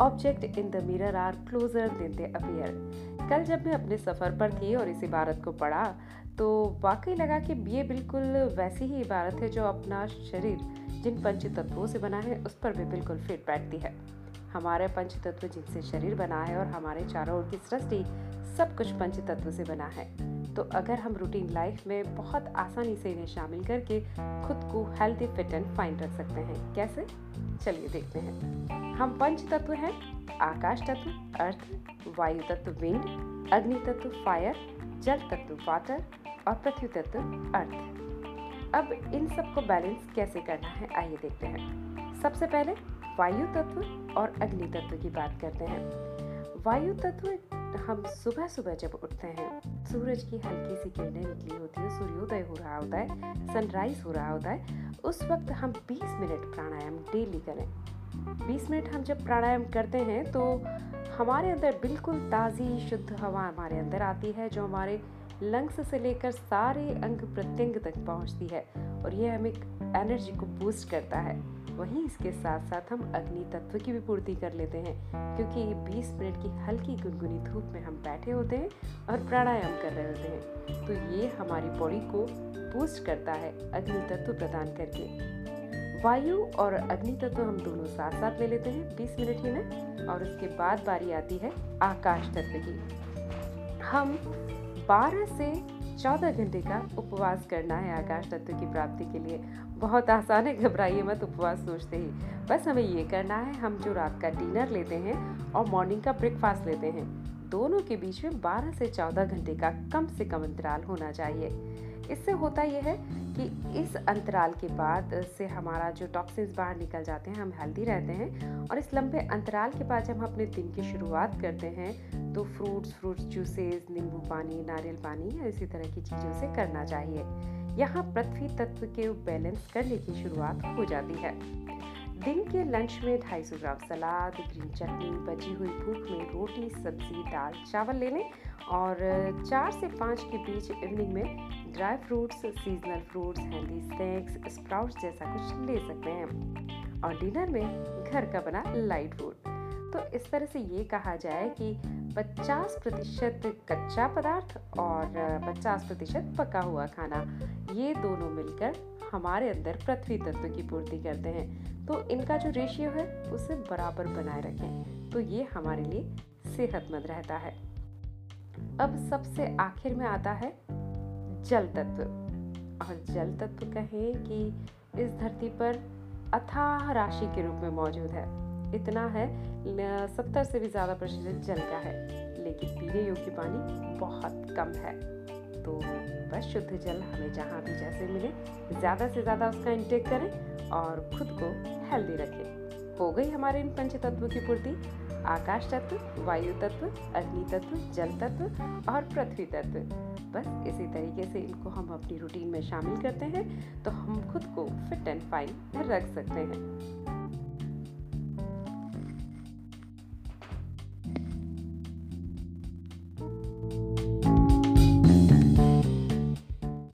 Object in the mirror are closer than they appear कल जब मैं अपने सफ़र पर थी और इस इबारत को पढ़ा तो वाकई लगा कि ये बिल्कुल वैसी ही इबारत है जो अपना शरीर जिन पंच तत्वों से बना है, उस पर भी बिल्कुल फिट बैठती है। हमारे पंच तत्व जिनसे शरीर बना है और हमारे चारों ओर की सृष्टि सब कुछ पंच तत्व से बना है। तो अगर हम रूटीन लाइफ में बहुत आसानी से इन्हें शामिल करके खुद को हेल्थी फिट एंड फाइन रख सकते हैं। कैसे? चलिए देखते हैं। हम पंच तत्व हैं, आकाश तत्व अर्थ वायु तत्व विंड अग्नि तत्व फायर जल तत्व वाटर और पृथ्वी तत्व अर्थ अब इन सबको बैलेंस कैसे करना है? आइए देखते हैं। सबसे पहले वायु तत्व और अग्नि तत्व की बात करते हैं। वायु तत्व हम सुबह सुबह जब उठते हैं, सूरज की हल्की सी किरणें निकली होती है, सूर्योदय हो रहा होता है सनराइज हो रहा होता है, उस वक्त हम 20 मिनट प्राणायाम डेली करें। 20 मिनट हम जब प्राणायाम करते हैं तो हमारे अंदर बिल्कुल ताज़ी, शुद्ध हवा हमारे अंदर आती है, जो हमारे लंग्स से लेकर सारे अंग प्रत्यंग तक पहुँचती है, और ये हमें एनर्जी को बूस्ट करता है। वहीं इसके साथ साथ हम अग्नि तत्व की भी पूर्ति कर लेते हैं, क्योंकि 20 मिनट की हल्की गुनगुनी धूप में हम बैठे होते हैं और प्राणायाम कर रहे होते हैं। तो ये हमारी बॉडी को बूस्ट करता है अग्नि तत्व प्रदान करके। वायु और अग्नि तत्व हम दोनों साथ साथ ले लेते हैं 20 मिनट ही में, और उसके बाद बारी आती है आकाश तत्व की। हम 12 से चौदह घंटे का उपवास करना है आकाश तत्व की प्राप्ति के लिए। बहुत आसान है घबराइए मत, उपवास सोचते ही। बस हमें ये करना है, हम जो रात का डिनर लेते हैं और मॉर्निंग का ब्रेकफास्ट लेते हैं, दोनों के बीच में 12 से 14 घंटे का कम से कम अंतराल होना चाहिए। इससे होता यह है कि इस अंतराल के बाद से हमारा जो टॉक्सिन्स बाहर निकल जाते हैं, हम हेल्दी रहते हैं और इस लंबे अंतराल के बाद जब हम अपने दिन की शुरुआत करते हैं तो फ्रूट्स फ्रूट्स जूसेस नींबू पानी, नारियल पानी या इसी तरह की चीज़ों से करना चाहिए। यहाँ पृथ्वी तत्व के बैलेंस करने की शुरुआत हो जाती है। दिन के लंच में 250 ग्राम सलाद ग्रीन चटनी बची हुई भूख में रोटी, सब्ज़ी, दाल, चावल ले लें और चार से पाँच के बीच इवनिंग में dry fruits seasonal fruits healthy snacks sprouts जैसा कुछ ले सकते हैं। और डिनर में घर का बना लाइट फ़ूड तो इस तरह से ये कहा जाए कि 50 प्रतिशत कच्चा पदार्थ और 50 प्रतिशत पका हुआ खाना, ये दोनों मिलकर हमारे अंदर पृथ्वी तत्व की पूर्ति करते हैं। तो इनका जो रेशियो है, उसे बराबर बनाए रखें। तो ये हमारे लिए सेहतमंद रहता है। अब सबसे आखिर में आता है जल तत्व। और जल तत्व कहें कि इस धरती पर अथाह राशि के रूप में मौजूद है। इतना है सत्तर से भी ज़्यादा प्रतिशत जल का है। लेकिन पीने योग्य पानी बहुत कम है। तो बस शुद्ध जल हमें जहाँ भी जैसे मिले, ज़्यादा से ज़्यादा उसका इंटेक करें और खुद को हेल्दी रखें। हो गई हमारे इन पंच तत्वों की पूर्ति। आकाश तत्व, वायु तत्व, अग्नि तत्व, जल तत्व और पृथ्वी तत्व। बस इसी तरीके से इनको हम अपनी रूटीन में शामिल करते हैं तो हम खुद को फिट एंड फाइन रख सकते हैं।